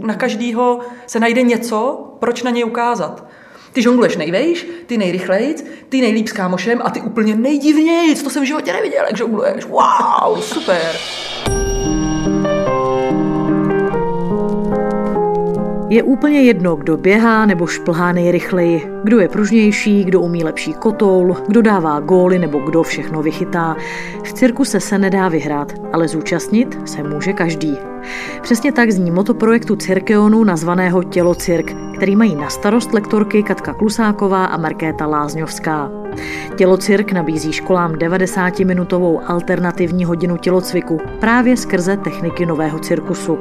Na každýho se najde něco, proč na něj ukázat. Ty žongluješ nejvejš, ty nejrychlejc, ty nejlíp s kámošem a ty úplně nejdivnějc, to jsem v životě neviděl, jak žongluješ. Wow, super. Je úplně jedno, kdo běhá nebo šplhá nejrychleji, kdo je pružnější, kdo umí lepší kotoul, kdo dává góly nebo kdo všechno vychytá. V cirkuse se nedá vyhrát, ale zúčastnit se může každý. Přesně tak zní moto projektu Cirkeonu nazvaného Tělo Cirk, který mají na starost lektorky Katka Klusáková a Markéta Lázňovská. Tělocirk nabízí školám 90-minutovou alternativní hodinu tělocviku právě skrze techniky nového cirkusu.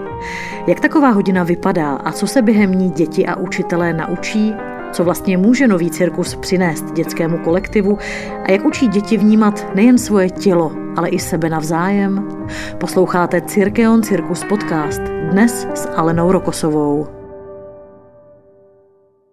Jak taková hodina vypadá a co se během ní děti a učitelé naučí, co vlastně může nový cirkus přinést dětskému kolektivu a jak učí děti vnímat nejen svoje tělo, ale i sebe navzájem? Posloucháte Cirkeon Cirkus podcast dnes s Alenou Rokosovou.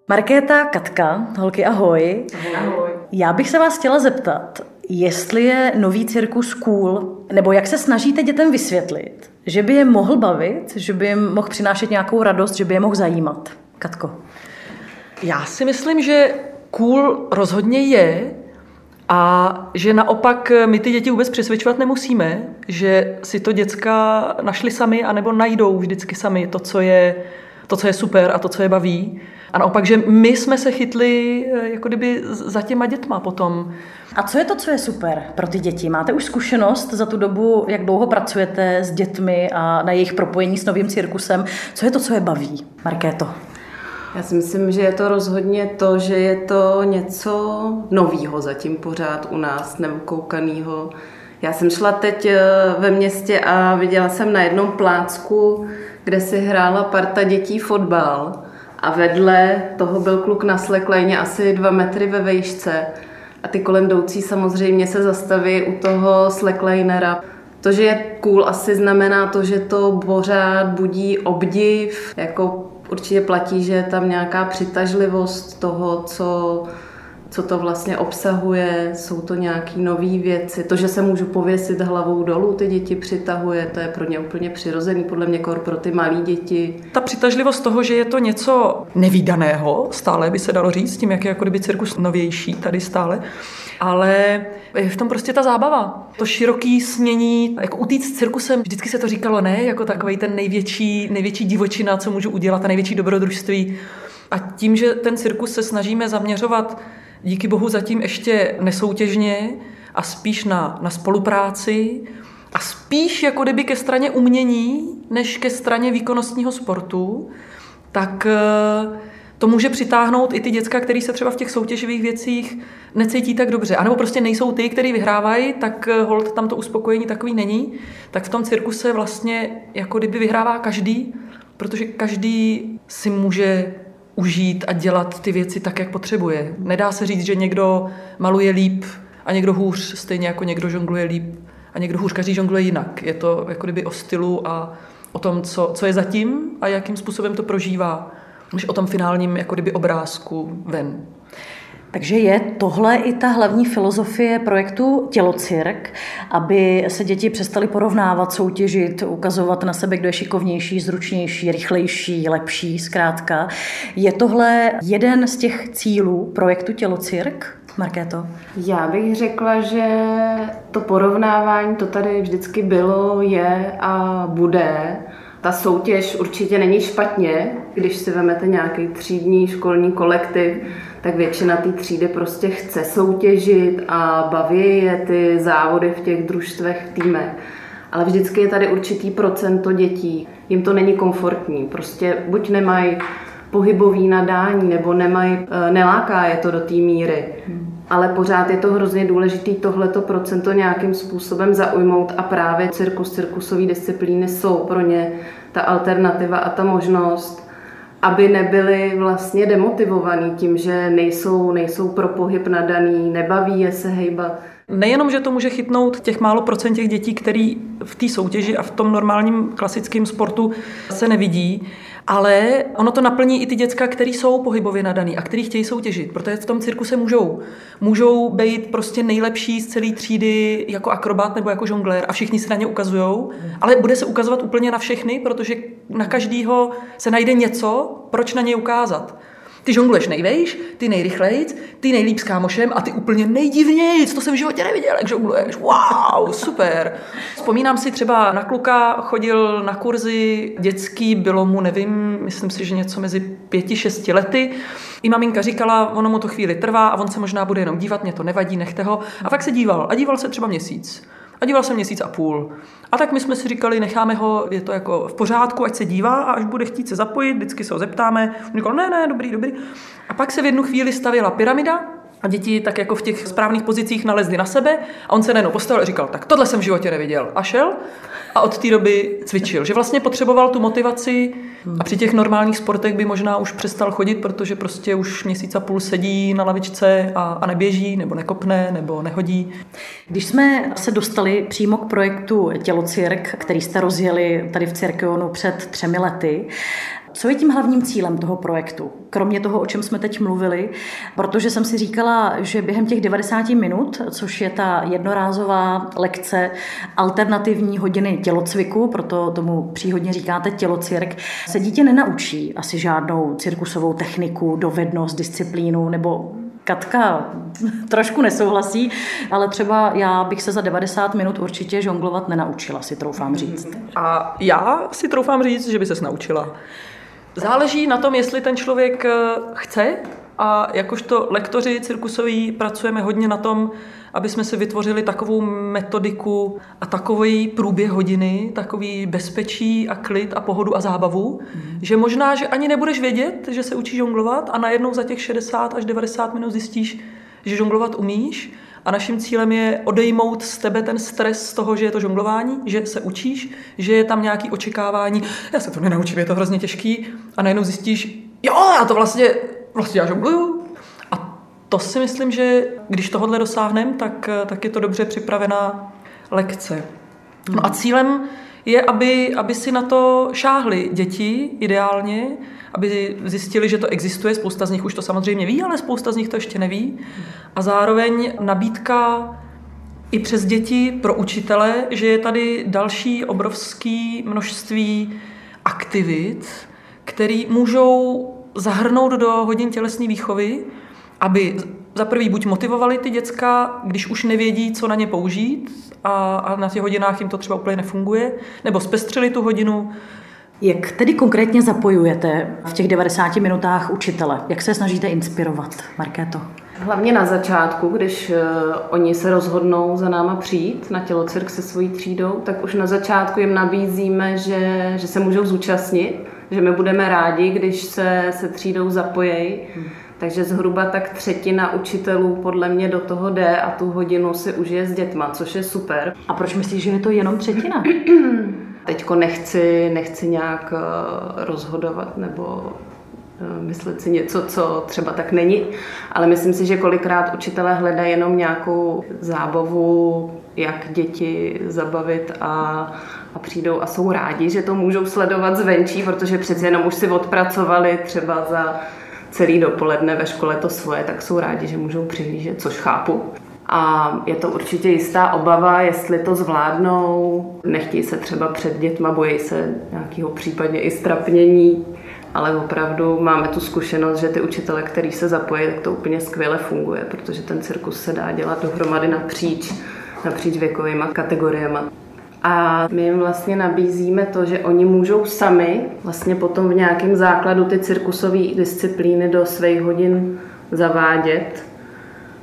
Markéta, Katka, holky ahoj. Ahoj. Já bych se vás chtěla zeptat, jestli je nový cirkus cool, nebo jak se snažíte dětem vysvětlit, že by je mohl bavit, že by jim mohl přinášet nějakou radost, že by je mohl zajímat. Katko. Já si myslím, že cool rozhodně je a že naopak my ty děti vůbec přesvědčovat nemusíme, že si to děcka našli sami anebo najdou vždycky sami to, co je, to, co je super a to, co je baví. A naopak, že my jsme se chytli eh, jako kdyby za těma dětma potom. A co je to, co je super pro ty děti? Máte už zkušenost za tu dobu, jak dlouho pracujete s dětmi a na jejich propojení s novým cirkusem? Co je to, co je baví? Markéto. Já si myslím, že je to rozhodně to, že je to něco novýho zatím pořád u nás, nebo koukanýho. Já jsem šla teď eh, ve městě a viděla jsem na jednom plácku, kde si hrála parta dětí fotbal a vedle toho byl kluk na sleklejně asi dva metry ve vejšce a ty kolem jdoucí samozřejmě se zastaví u toho slacklinera. To, že je cool, asi znamená to, že to pořád budí obdiv, jako určitě platí, že je tam nějaká přitažlivost toho, co co to vlastně obsahuje, jsou to nějaké nové věci. To, že se můžu pověsit hlavou dolů, ty děti přitahuje, to je pro ně úplně přirozený, podle mě kor pro ty malé děti. Ta přitažlivost toho, že je to něco nevýdaného, stále by se dalo říct, tím, jak je jako kdyby cirkus novější tady stále, ale je v tom prostě ta zábava. To široký smění, jako utíct s cirkusem, vždycky se to říkalo, ne, jako takový ten největší, největší divočina, co můžu udělat, a největší dobrodružství. A tím, že ten cirkus se snažíme zaměřovat díky bohu zatím ještě nesoutěžně a spíš na, na spolupráci a spíš jako kdyby ke straně umění, než ke straně výkonnostního sportu, tak eh, to může přitáhnout i ty děcka, který se třeba v těch soutěživých věcích necítí tak dobře. A nebo prostě nejsou ty, který vyhrávají, tak eh, hold tam to uspokojení takový není. Tak v tom cirkuse vlastně jako kdyby vyhrává každý, protože každý si může užít a dělat ty věci tak, jak potřebuje. Nedá se říct, že někdo maluje líp a někdo hůř, stejně jako někdo žongluje líp a někdo hůř. Každý žongluje jinak. Je to jako kdyby o stylu a o tom, co, co je zatím a jakým způsobem to prožívá, než o tom finálním jako kdyby obrázku ven. Takže je tohle i ta hlavní filozofie projektu Tělocirk, aby se děti přestaly porovnávat, soutěžit, ukazovat na sebe, kdo je šikovnější, zručnější, rychlejší, lepší, zkrátka. Je tohle jeden z těch cílů projektu Tělocirk? Markéto? Já bych řekla, že to porovnávání to tady vždycky bylo, je a bude. Ta soutěž určitě není špatně, když si vezmete nějaký třídní školní kolektiv, tak většina té třídy prostě chce soutěžit a baví je ty závody v těch družstvech, týmech. Ale vždycky je tady určitý procento dětí. Jim to není komfortní. Prostě buď nemají pohybový nadání, nebo nemají, eh, neláká je to do té míry. Ale pořád je to hrozně důležité tohleto procento nějakým způsobem zaujmout a právě cirkus, cirkusové disciplíny jsou pro ně ta alternativa a ta možnost aby nebyli vlastně demotivovaní tím, že nejsou, nejsou pro pohyb nadaný, nebaví je se hejbat. Nejenom, že to může chytnout těch málo procent těch dětí, který v té soutěži a v tom normálním klasickém sportu se nevidí, Ale ono to naplní i ty děcka, který jsou pohybově nadaný a který chtějí soutěžit, protože v tom cirkuse můžou. Můžou být prostě nejlepší z celé třídy jako akrobat nebo jako žonglér a všichni se na ně ukazují, ale bude se ukazovat úplně na všechny, protože na každýho se najde něco, proč na něj ukázat. Ty žongluješ nejvejš, ty nejrychlejc, ty nejlíp s kámošem a ty úplně nejdivnějc, to jsem v životě neviděl, jak žongluješ. Wow, super. Vzpomínám si třeba na kluka, chodil na kurzy dětský, bylo mu, nevím, myslím si, že něco mezi pěti, šesti lety. I maminka říkala, ono mu to chvíli trvá a on se možná bude jenom dívat, mě to nevadí, nechte ho. A fakt se díval. A díval se třeba měsíc. A díval se měsíc a půl. A tak my jsme si říkali, necháme ho, je to jako v pořádku, ať se dívá a až bude chtít se zapojit, vždycky se ho zeptáme. On říkal, ne, ne, dobrý, dobrý. A pak se v jednu chvíli stavila pyramida a děti tak jako v těch správných pozicích nalezly na sebe a on se najednou postavil a říkal, tak tohle jsem v životě neviděl. A šel a od té doby cvičil. Že vlastně potřeboval tu motivaci a při těch normálních sportech by možná už přestal chodit, protože prostě už měsíc a půl sedí na lavičce a, a neběží, nebo nekopne, nebo nehodí. Když jsme se dostali přímo k projektu Tělocirk, který jste rozjeli tady v Cirkionu před třemi lety, co je tím hlavním cílem toho projektu? Kromě toho, o čem jsme teď mluvili, protože jsem si říkala, že během těch 90 minut, což je ta jednorázová lekce alternativní hodiny tělocviku, proto tomu příhodně říkáte tělocirk, se dítě nenaučí asi žádnou cirkusovou techniku, dovednost, disciplínu nebo Katka trošku nesouhlasí, ale třeba já bych se za 90 minut určitě žonglovat nenaučila, si troufám říct. A já si troufám říct, že by se naučila. Záleží na tom, jestli ten člověk eh, chce a jakožto lektoři cirkusoví pracujeme hodně na tom, aby jsme si vytvořili takovou metodiku a takový průběh hodiny, takový bezpečí a klid a pohodu a zábavu, mm. že možná, že ani nebudeš vědět, že se učíš žonglovat a najednou za těch 60 až 90 minut zjistíš, že žonglovat umíš a naším cílem je odejmout z tebe ten stres z toho, že je to žonglování, že se učíš, že je tam nějaký očekávání, já se to nenaučím, je to hrozně těžký a najednou zjistíš, jo, já to vlastně, vlastně já žongluju. A to si myslím, že když tohle dosáhneme, tak, tak je to dobře připravená lekce. No a cílem je, aby, aby si na to šáhli děti ideálně, aby zjistili, že to existuje. Spousta z nich už to samozřejmě ví, ale spousta z nich to ještě neví. A zároveň nabídka i přes děti pro učitele, že je tady další obrovské množství aktivit, které můžou zahrnout do hodin tělesné výchovy, aby za prvý buď motivovali ty děcka, když už nevědí, co na ně použít a, a na těch hodinách jim to třeba úplně nefunguje, nebo zpestřili tu hodinu, jak tedy konkrétně zapojujete v těch 90 minutách učitele? Jak se snažíte inspirovat, Markéto? Hlavně na začátku, když uh, oni se rozhodnou za náma přijít na tělocirk se svojí třídou, tak už na začátku jim nabízíme, že, že se můžou zúčastnit, že my budeme rádi, když se, se třídou zapojejí. Hmm. Takže zhruba tak třetina učitelů podle mě do toho jde a tu hodinu si užije s dětma, což je super. A proč myslíš, že je to jenom třetina? Teďko nechci, nechci nějak eh, rozhodovat nebo eh, myslet si něco, co třeba tak není, ale myslím si, že kolikrát učitelé hledají jenom nějakou zábavu, jak děti zabavit a, a přijdou a jsou rádi, že to můžou sledovat zvenčí, protože přece jenom už si odpracovali třeba za celý dopoledne ve škole to svoje, tak jsou rádi, že můžou přihlížet, což chápu. A je to určitě jistá obava, jestli to zvládnou. Nechtějí se třeba před dětma, bojí se nějakého případně i strapnění, ale opravdu máme tu zkušenost, že ty učitele, který se zapojí, tak to úplně skvěle funguje, protože ten cirkus se dá dělat dohromady napříč, napříč věkovými kategoriemi. A my jim vlastně nabízíme to, že oni můžou sami vlastně potom v nějakém základu ty cirkusové disciplíny do svých hodin zavádět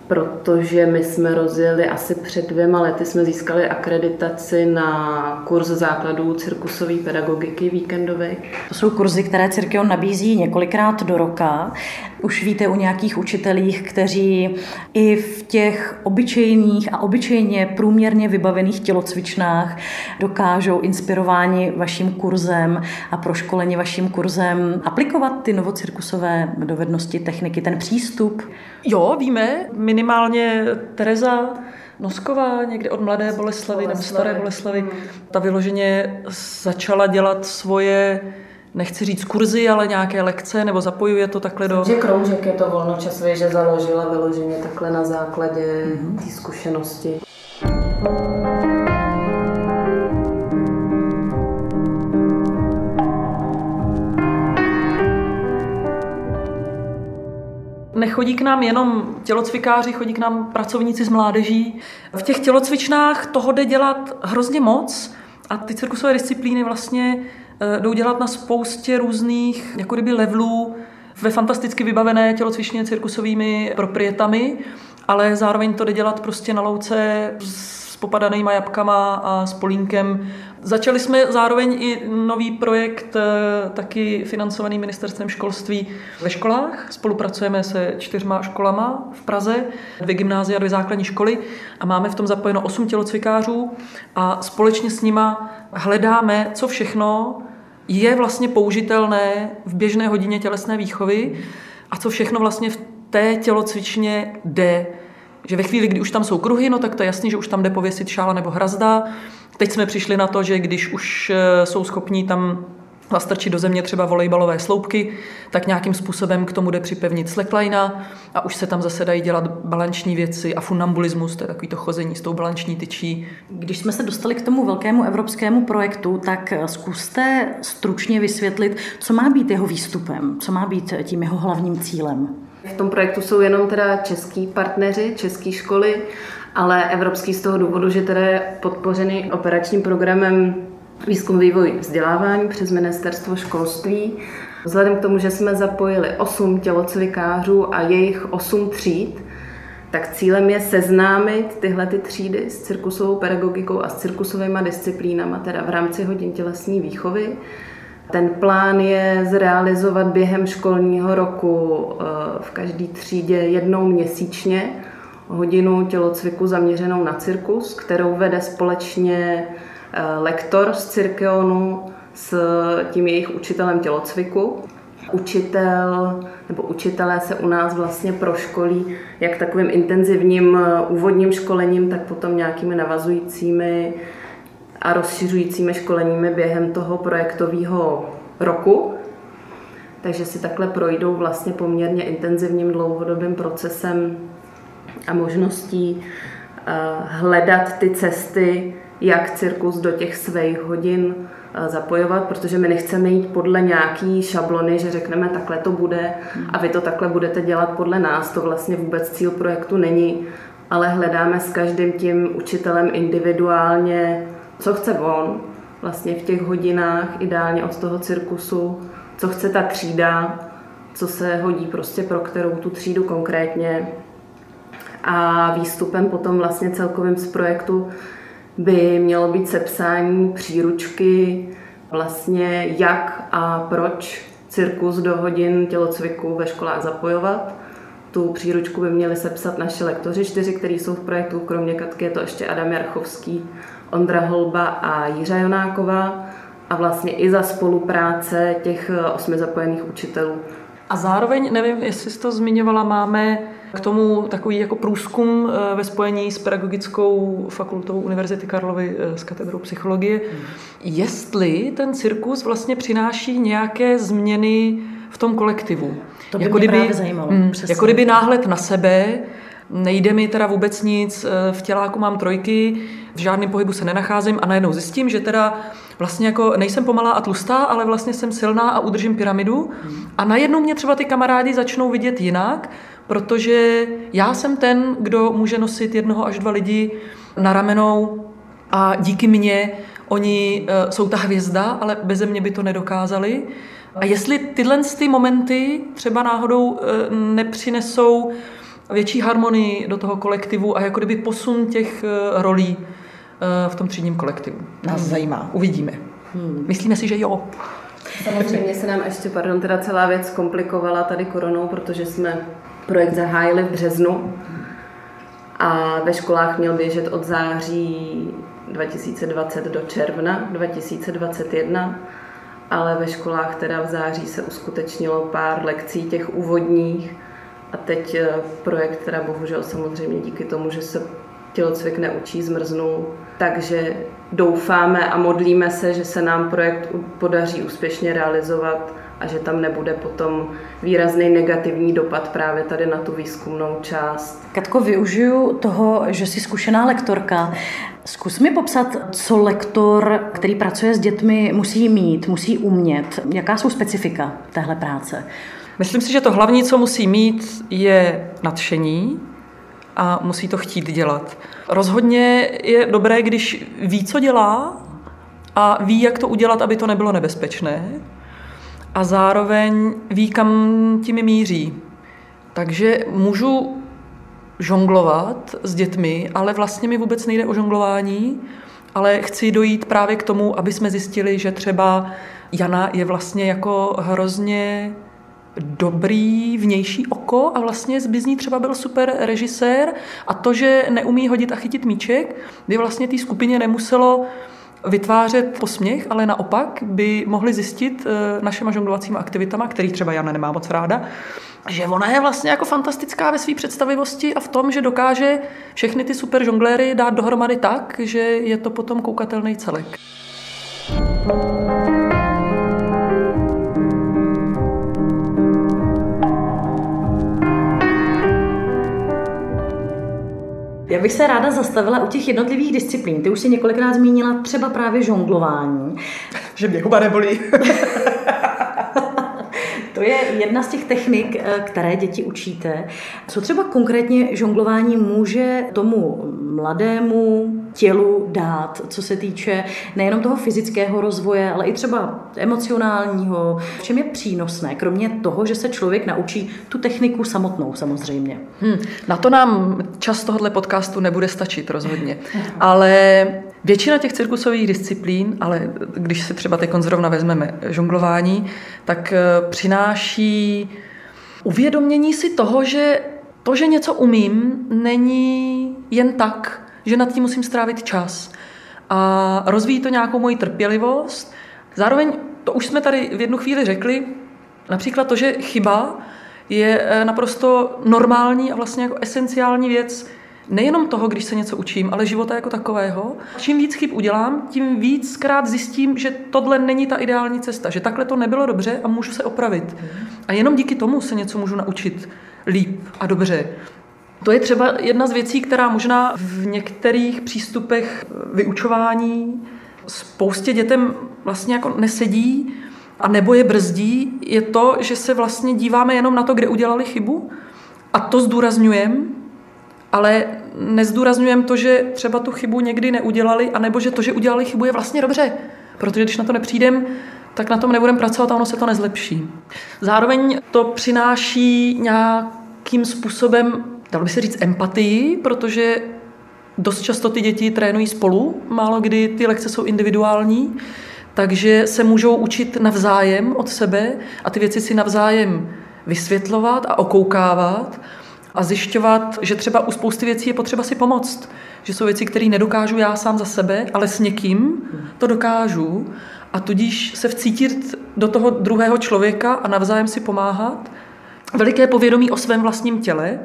protože my jsme rozjeli asi před dvěma lety, jsme získali akreditaci na kurz základů cirkusové pedagogiky víkendové. To jsou kurzy, které Cirkion nabízí několikrát do roka. Už víte o nějakých učitelích, kteří i v těch obyčejných a obyčejně průměrně vybavených tělocvičnách dokážou inspirováni vaším kurzem a proškoleni vaším kurzem aplikovat ty novocirkusové dovednosti, techniky, ten přístup. Jo, víme, minimálně Tereza Nosková někde od Mladé Boleslavy nebo Staré Boleslavy, ta vyloženě začala dělat svoje nechci říct kurzy, ale nějaké lekce, nebo zapojuje to takhle do... Že kroužek je to volnočasově, že založila vyloženě takhle na základě mm-hmm. té zkušenosti. Nechodí k nám jenom tělocvikáři, chodí k nám pracovníci z mládeží. V těch tělocvičnách toho jde dělat hrozně moc a ty cirkusové disciplíny vlastně eh, jdou dělat na spoustě různých jako kdyby levelů ve fantasticky vybavené tělocvičně cirkusovými proprietami, ale zároveň to jde dělat prostě na louce s popadanýma jabkama a s polínkem. Začali jsme zároveň i nový projekt, eh, taky financovaný ministerstvem školství ve školách. Spolupracujeme se čtyřma školama v Praze, dvě gymnázia, dvě základní školy a máme v tom zapojeno osm tělocvikářů a společně s nima hledáme, co všechno je vlastně použitelné v běžné hodině tělesné výchovy a co všechno vlastně v té tělocvičně jde. Že ve chvíli, kdy už tam jsou kruhy, no tak to je jasný, že už tam jde pověsit šála nebo hrazda. Teď jsme přišli na to, že když už eh, jsou schopní tam nastrčit do země třeba volejbalové sloupky, tak nějakým způsobem k tomu jde připevnit slackline a už se tam zase dají dělat balanční věci a funambulismus, to je takový to chození s tou balanční tyčí. Když jsme se dostali k tomu velkému evropskému projektu, tak zkuste stručně vysvětlit, co má být jeho výstupem, co má být tím jeho hlavním cílem. V tom projektu jsou jenom teda český partneři, české školy, ale evropský z toho důvodu, že teda je podpořený operačním programem výzkum, vývoj, vzdělávání přes ministerstvo školství. Vzhledem k tomu, že jsme zapojili 8 tělocvikářů a jejich 8 tříd, tak cílem je seznámit tyhle ty třídy s cirkusovou pedagogikou a s cirkusovými disciplínami, teda v rámci hodin tělesní výchovy. Ten plán je zrealizovat během školního roku eh, v každé třídě jednou měsíčně hodinu tělocviku zaměřenou na cirkus, kterou vede společně Eh, lektor z Cirkeonu s tím jejich učitelem tělocviku. Učitel nebo učitelé se u nás vlastně proškolí jak takovým intenzivním eh, úvodním školením, tak potom nějakými navazujícími a rozšiřujícími školeními během toho projektového roku. Takže si takhle projdou vlastně poměrně intenzivním dlouhodobým procesem a možností eh, hledat ty cesty, jak cirkus do těch svých hodin eh, zapojovat, protože my nechceme jít podle nějaký šablony, že řekneme takhle to bude a vy to takhle budete dělat podle nás. To vlastně vůbec cíl projektu není, ale hledáme s každým tím učitelem individuálně, co chce on vlastně v těch hodinách, ideálně od toho cirkusu, co chce ta třída, co se hodí prostě pro kterou tu třídu konkrétně. A výstupem potom vlastně celkovým z projektu by mělo být sepsání příručky vlastně jak a proč cirkus do hodin tělocviku ve školách zapojovat. Tu příručku by měli sepsat naši lektoři čtyři, kteří jsou v projektu. Kromě Katky je to ještě Adam Jarchovský, Ondra Holba a Jiřa Jonáková. A vlastně i za spolupráce těch osmi zapojených učitelů. A zároveň, nevím, jestli jsi to zmiňovala, máme k tomu takový jako průzkum eh, ve spojení s pedagogickou fakultou Univerzity Karlovy s eh, katedrou psychologie, hmm. jestli ten cirkus vlastně přináší nějaké změny v tom kolektivu. To by jako mě kdyby, právě zajímalo. Mm, jako kdyby náhled na sebe, nejde mi teda vůbec nic, eh, v těláku mám trojky, v žádném pohybu se nenacházím a najednou zjistím, že teda vlastně jako nejsem pomalá a tlustá, ale vlastně jsem silná a udržím pyramidu. A najednou mě třeba ty kamarádi začnou vidět jinak, protože já jsem ten, kdo může nosit jednoho až dva lidi na ramenou a díky mně oni uh, jsou ta hvězda, ale beze mě by to nedokázali. A jestli tyhle ty momenty třeba náhodou uh, nepřinesou větší harmonii do toho kolektivu a jako kdyby posun těch uh, rolí v tom třídním kolektivu. Nás hmm. zajímá, uvidíme. Hmm. Myslíme si, že jo. Samozřejmě se nám ještě, pardon, teda celá věc komplikovala tady koronou, protože jsme projekt zahájili v březnu a ve školách měl běžet od září 2020 do června 2021, ale ve školách teda v září se uskutečnilo pár lekcí těch úvodních a teď eh, projekt teda bohužel samozřejmě díky tomu, že se tělocvik neučí, zmrznu. Takže doufáme a modlíme se, že se nám projekt podaří úspěšně realizovat a že tam nebude potom výrazný negativní dopad právě tady na tu výzkumnou část. Katko, využiju toho, že jsi zkušená lektorka. Zkus mi popsat, co lektor, který pracuje s dětmi, musí mít, musí umět. Jaká jsou specifika téhle práce? Myslím si, že to hlavní, co musí mít, je nadšení a musí to chtít dělat. Rozhodně je dobré, když ví, co dělá a ví, jak to udělat, aby to nebylo nebezpečné a zároveň ví, kam tím míří. Takže můžu žonglovat s dětmi, ale vlastně mi vůbec nejde o žonglování, ale chci dojít právě k tomu, aby jsme zjistili, že třeba Jana je vlastně jako hrozně dobrý vnější oko a vlastně z Bizní třeba byl super režisér a to, že neumí hodit a chytit míček, by vlastně té skupině nemuselo vytvářet posměch, ale naopak by mohli zjistit eh, našimi žonglovacími aktivitama, který třeba Jana nemá moc ráda, že ona je vlastně jako fantastická ve své představivosti a v tom, že dokáže všechny ty super žongléry dát dohromady tak, že je to potom koukatelný celek. Já bych se ráda zastavila u těch jednotlivých disciplín. Ty už si několikrát zmínila třeba právě žonglování. Že mě huba nebolí. To je jedna z těch technik, eh, které děti učíte. Co třeba konkrétně žonglování může tomu mladému tělu dát, co se týče nejenom toho fyzického rozvoje, ale i třeba emocionálního? V čem je přínosné, kromě toho, že se člověk naučí tu techniku samotnou samozřejmě? Hmm, na to nám čas tohohle podcastu nebude stačit rozhodně. Ale Většina těch cirkusových disciplín, ale když si třeba teď zrovna vezmeme žonglování, tak eh, přináší uvědomění si toho, že to, že něco umím, není jen tak, že nad tím musím strávit čas. A rozvíjí to nějakou moji trpělivost. Zároveň, to už jsme tady v jednu chvíli řekli, například to, že chyba je eh, naprosto normální a vlastně jako esenciální věc nejenom toho, když se něco učím, ale života jako takového. Čím víc chyb udělám, tím víckrát zjistím, že tohle není ta ideální cesta, že takhle to nebylo dobře a můžu se opravit. A jenom díky tomu se něco můžu naučit líp a dobře. To je třeba jedna z věcí, která možná v některých přístupech vyučování spoustě dětem vlastně jako nesedí a nebo je brzdí, je to, že se vlastně díváme jenom na to, kde udělali chybu a to zdůrazňujeme ale nezdůrazňujeme to, že třeba tu chybu někdy neudělali, anebo že to, že udělali chybu, je vlastně dobře. Protože když na to nepřijdem, tak na tom nebudeme pracovat a ono se to nezlepší. Zároveň to přináší nějakým způsobem, dalo by se říct, empatii, protože dost často ty děti trénují spolu, málo kdy ty lekce jsou individuální, takže se můžou učit navzájem od sebe a ty věci si navzájem vysvětlovat a okoukávat a zjišťovat, že třeba u spousty věcí je potřeba si pomoct. Že jsou věci, které nedokážu já sám za sebe, ale s někým to dokážu a tudíž se vcítit do toho druhého člověka a navzájem si pomáhat. Veliké povědomí o svém vlastním těle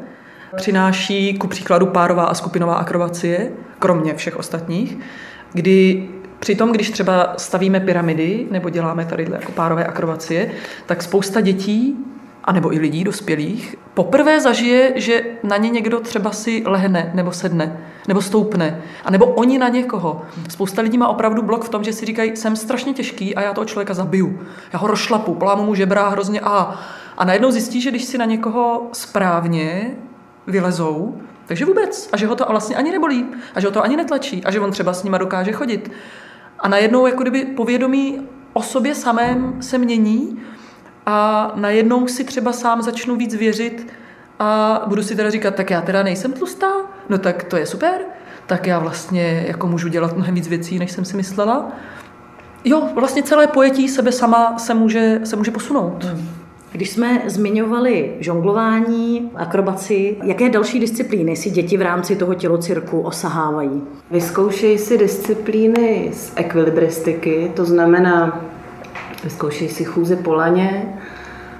přináší ku příkladu párová a skupinová akrobacie, kromě všech ostatních, kdy Přitom, když třeba stavíme pyramidy nebo děláme tady jako párové akrobacie, tak spousta dětí anebo i lidí dospělých, poprvé zažije, že na ně někdo třeba si lehne, nebo sedne, nebo stoupne, a nebo oni na někoho. Spousta lidí má opravdu blok v tom, že si říkají, jsem strašně těžký a já toho člověka zabiju. Já ho rozšlapu, polámu mu žebra hrozně a. A najednou zjistí, že když si na někoho správně vylezou, takže vůbec. A že ho to vlastně ani nebolí. A že ho to ani netlačí. A že on třeba s nima dokáže chodit. A najednou jako kdyby povědomí o sobě samém se mění a najednou si třeba sám začnu víc věřit a budu si teda říkat, tak já teda nejsem tlustá, no tak to je super, tak já vlastně jako můžu dělat mnohem víc věcí, než jsem si myslela. Jo, vlastně celé pojetí sebe sama se může, se může posunout. Hmm. Když jsme zmiňovali žonglování, akrobaci, jaké další disciplíny si děti v rámci toho tělocirku osahávají? Vyzkoušejí si disciplíny z ekvilibristiky, to znamená Vyzkoušej si chůzi po laně,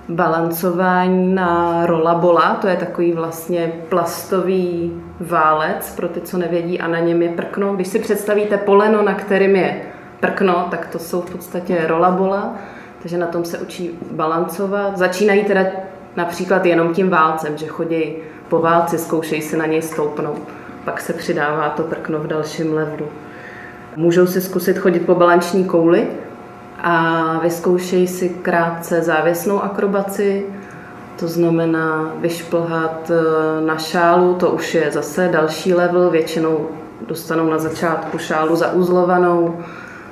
balancování na rolabola, to je takový vlastně plastový válec pro ty, co nevědí, a na něm je prkno. Když si představíte poleno, na kterým je prkno, tak to jsou v podstatě rolabola, takže na tom se učí balancovat. Začínají teda například jenom tím válcem, že chodí po válci, zkoušejí se na něj stoupnout. Pak se přidává to prkno v dalším levelu. Můžou si zkusit chodit po balanční kouli a vyzkoušejí si krátce závěsnou akrobaci, to znamená vyšplhat eh, na šálu, to už je zase další level, většinou dostanou na začátku šálu zauzlovanou,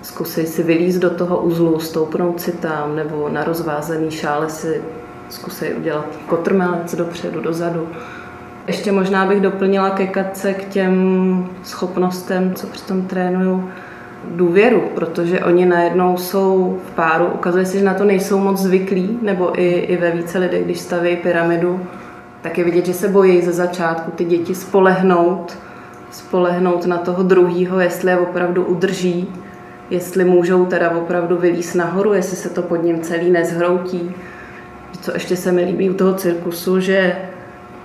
zkusej si vylízt do toho uzlu, stoupnout si tam, nebo na rozvázený šále si zkusej udělat kotrmelec dopředu, dozadu. Ještě možná bych doplnila ke katce k těm schopnostem, co při tom trénuju, důvěru, protože oni najednou jsou v páru, ukazuje se, že na to nejsou moc zvyklí, nebo i, i ve více lidech, když staví pyramidu, tak je vidět, že se bojí ze začátku ty děti spolehnout, spolehnout na toho druhýho, jestli je opravdu udrží, jestli můžou teda opravdu vylíst nahoru, jestli se to pod ním celý nezhroutí. Co ještě se mi líbí u toho cirkusu, že,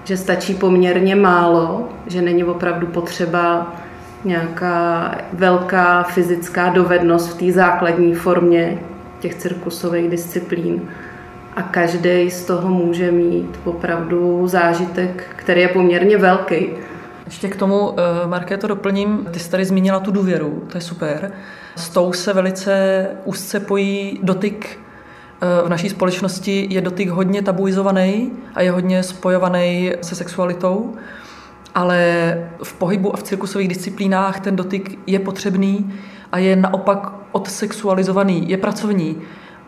že stačí poměrně málo, že není opravdu potřeba nějaká velká fyzická dovednost v té základní formě těch cirkusových disciplín. A každý z toho může mít opravdu zážitek, který je poměrně velký. Ještě k tomu, eh, Marké, to doplním. Ty jsi tady zmínila tu důvěru, to je super. S tou se velice úzce pojí dotyk eh, v naší společnosti je dotyk hodně tabuizovaný a je hodně spojovaný se sexualitou, ale v pohybu a v cirkusových disciplínách ten dotyk je potřebný a je naopak odsexualizovaný, je pracovní.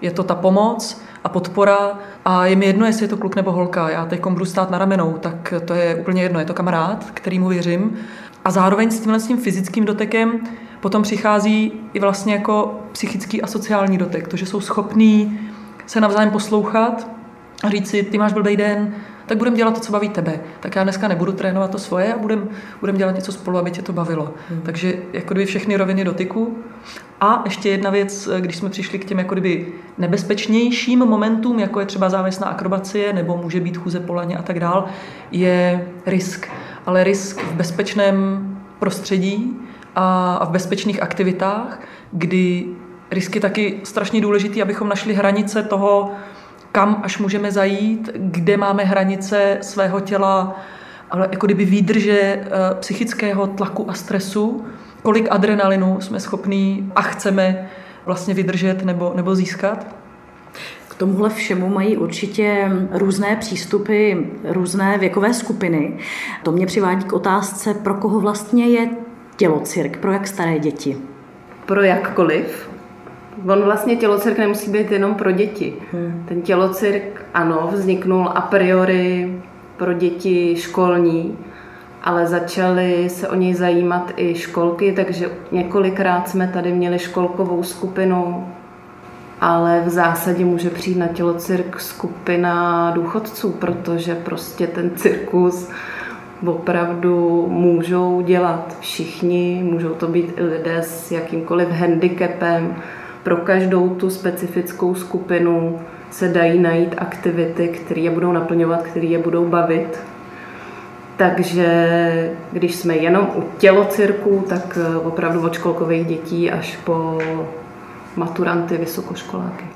Je to ta pomoc a podpora a je mi jedno, jestli je to kluk nebo holka. Já teď budu stát na ramenou, tak to je úplně jedno. Je to kamarád, kterýmu věřím. A zároveň s tímhle s tím fyzickým dotekem potom přichází i vlastně jako psychický a sociální dotek. To, že jsou schopní se navzájem poslouchat a říct si, ty máš blbý den, tak budeme dělat to, co baví tebe. Tak já dneska nebudu trénovat to svoje a budeme budem dělat něco spolu, aby tě to bavilo. Hmm. Takže jako kdyby všechny roviny dotyku. A ještě jedna věc, když jsme přišli k těm jako kdyby nebezpečnějším momentům, jako je třeba závěsná akrobacie nebo může být chůze polaně a tak dál, je risk. Ale risk v bezpečném prostředí a v bezpečných aktivitách, kdy risk je taky strašně důležitý, abychom našli hranice toho, kam až můžeme zajít, kde máme hranice svého těla, ale jako kdyby výdrže eh, psychického tlaku a stresu, kolik adrenalinu jsme schopní a chceme vlastně vydržet nebo, nebo získat. K tomuhle všemu mají určitě různé přístupy, různé věkové skupiny. To mě přivádí k otázce, pro koho vlastně je tělocirk, pro jak staré děti? Pro jakkoliv. On vlastně tělocirk nemusí být jenom pro děti. Hmm. Ten tělocirk, ano, vzniknul a priori pro děti školní, ale začaly se o něj zajímat i školky, takže několikrát jsme tady měli školkovou skupinu, ale v zásadě může přijít na tělocirk skupina důchodců, protože prostě ten cirkus opravdu můžou dělat všichni, můžou to být i lidé s jakýmkoliv handicapem, pro každou tu specifickou skupinu se dají najít aktivity, které je budou naplňovat, které je budou bavit. Takže když jsme jenom u tělocirku, tak eh, opravdu od školkových dětí až po maturanty, vysokoškoláky.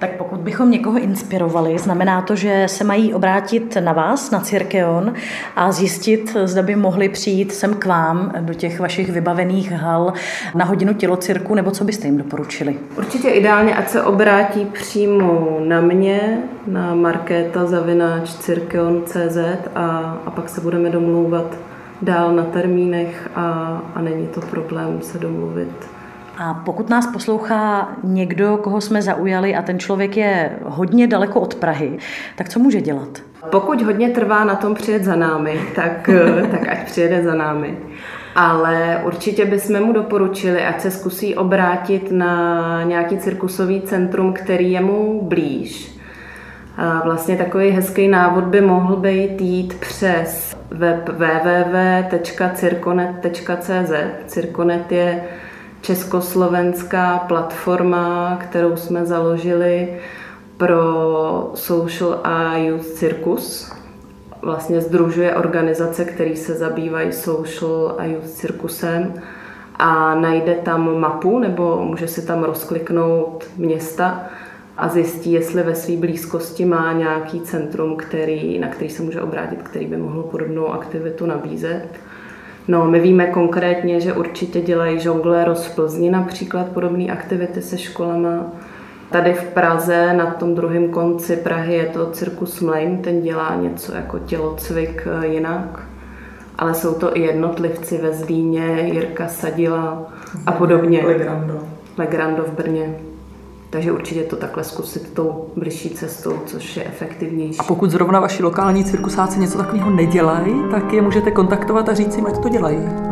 Tak pokud bychom někoho inspirovali, znamená to, že se mají obrátit na vás, na Cirkeon a zjistit, zda by mohli přijít sem k vám do těch vašich vybavených hal na hodinu tělocirku, nebo co byste jim doporučili? Určitě ideálně, ať se obrátí přímo na mě, na markéta zavináč cirkeon.cz a, a pak se budeme domlouvat dál na termínech a, a není to problém se domluvit a pokud nás poslouchá někdo, koho jsme zaujali a ten člověk je hodně daleko od Prahy, tak co může dělat? Pokud hodně trvá na tom přijet za námi, tak, tak ať přijede za námi. Ale určitě bychom mu doporučili, ať se zkusí obrátit na nějaký cirkusový centrum, který je mu blíž. A vlastně takový hezký návod by mohl být jít přes web www.cirkonet.cz. Cirkonet je československá platforma, kterou jsme založili pro Social a Youth Circus. Vlastně združuje organizace, které se zabývají social a youth cirkusem a najde tam mapu nebo může si tam rozkliknout města a zjistí, jestli ve své blízkosti má nějaký centrum, který, na který se může obrátit, který by mohl podobnou aktivitu nabízet. No, my víme konkrétně, že určitě dělají žongléro z Plzni například podobné aktivity se školama. Tady v Praze na tom druhém konci Prahy je to Cirkus Mlejn, ten dělá něco jako tělocvik eh, jinak. Ale jsou to i jednotlivci ve Zlíně, Jirka Sadila a podobně. Legrando. Legrando v Brně. Takže určitě to takhle zkusit tou bližší cestou, což je efektivnější. A pokud zrovna vaši lokální cirkusáci něco takového nedělají, tak je můžete kontaktovat a říct jim, ať to dělají.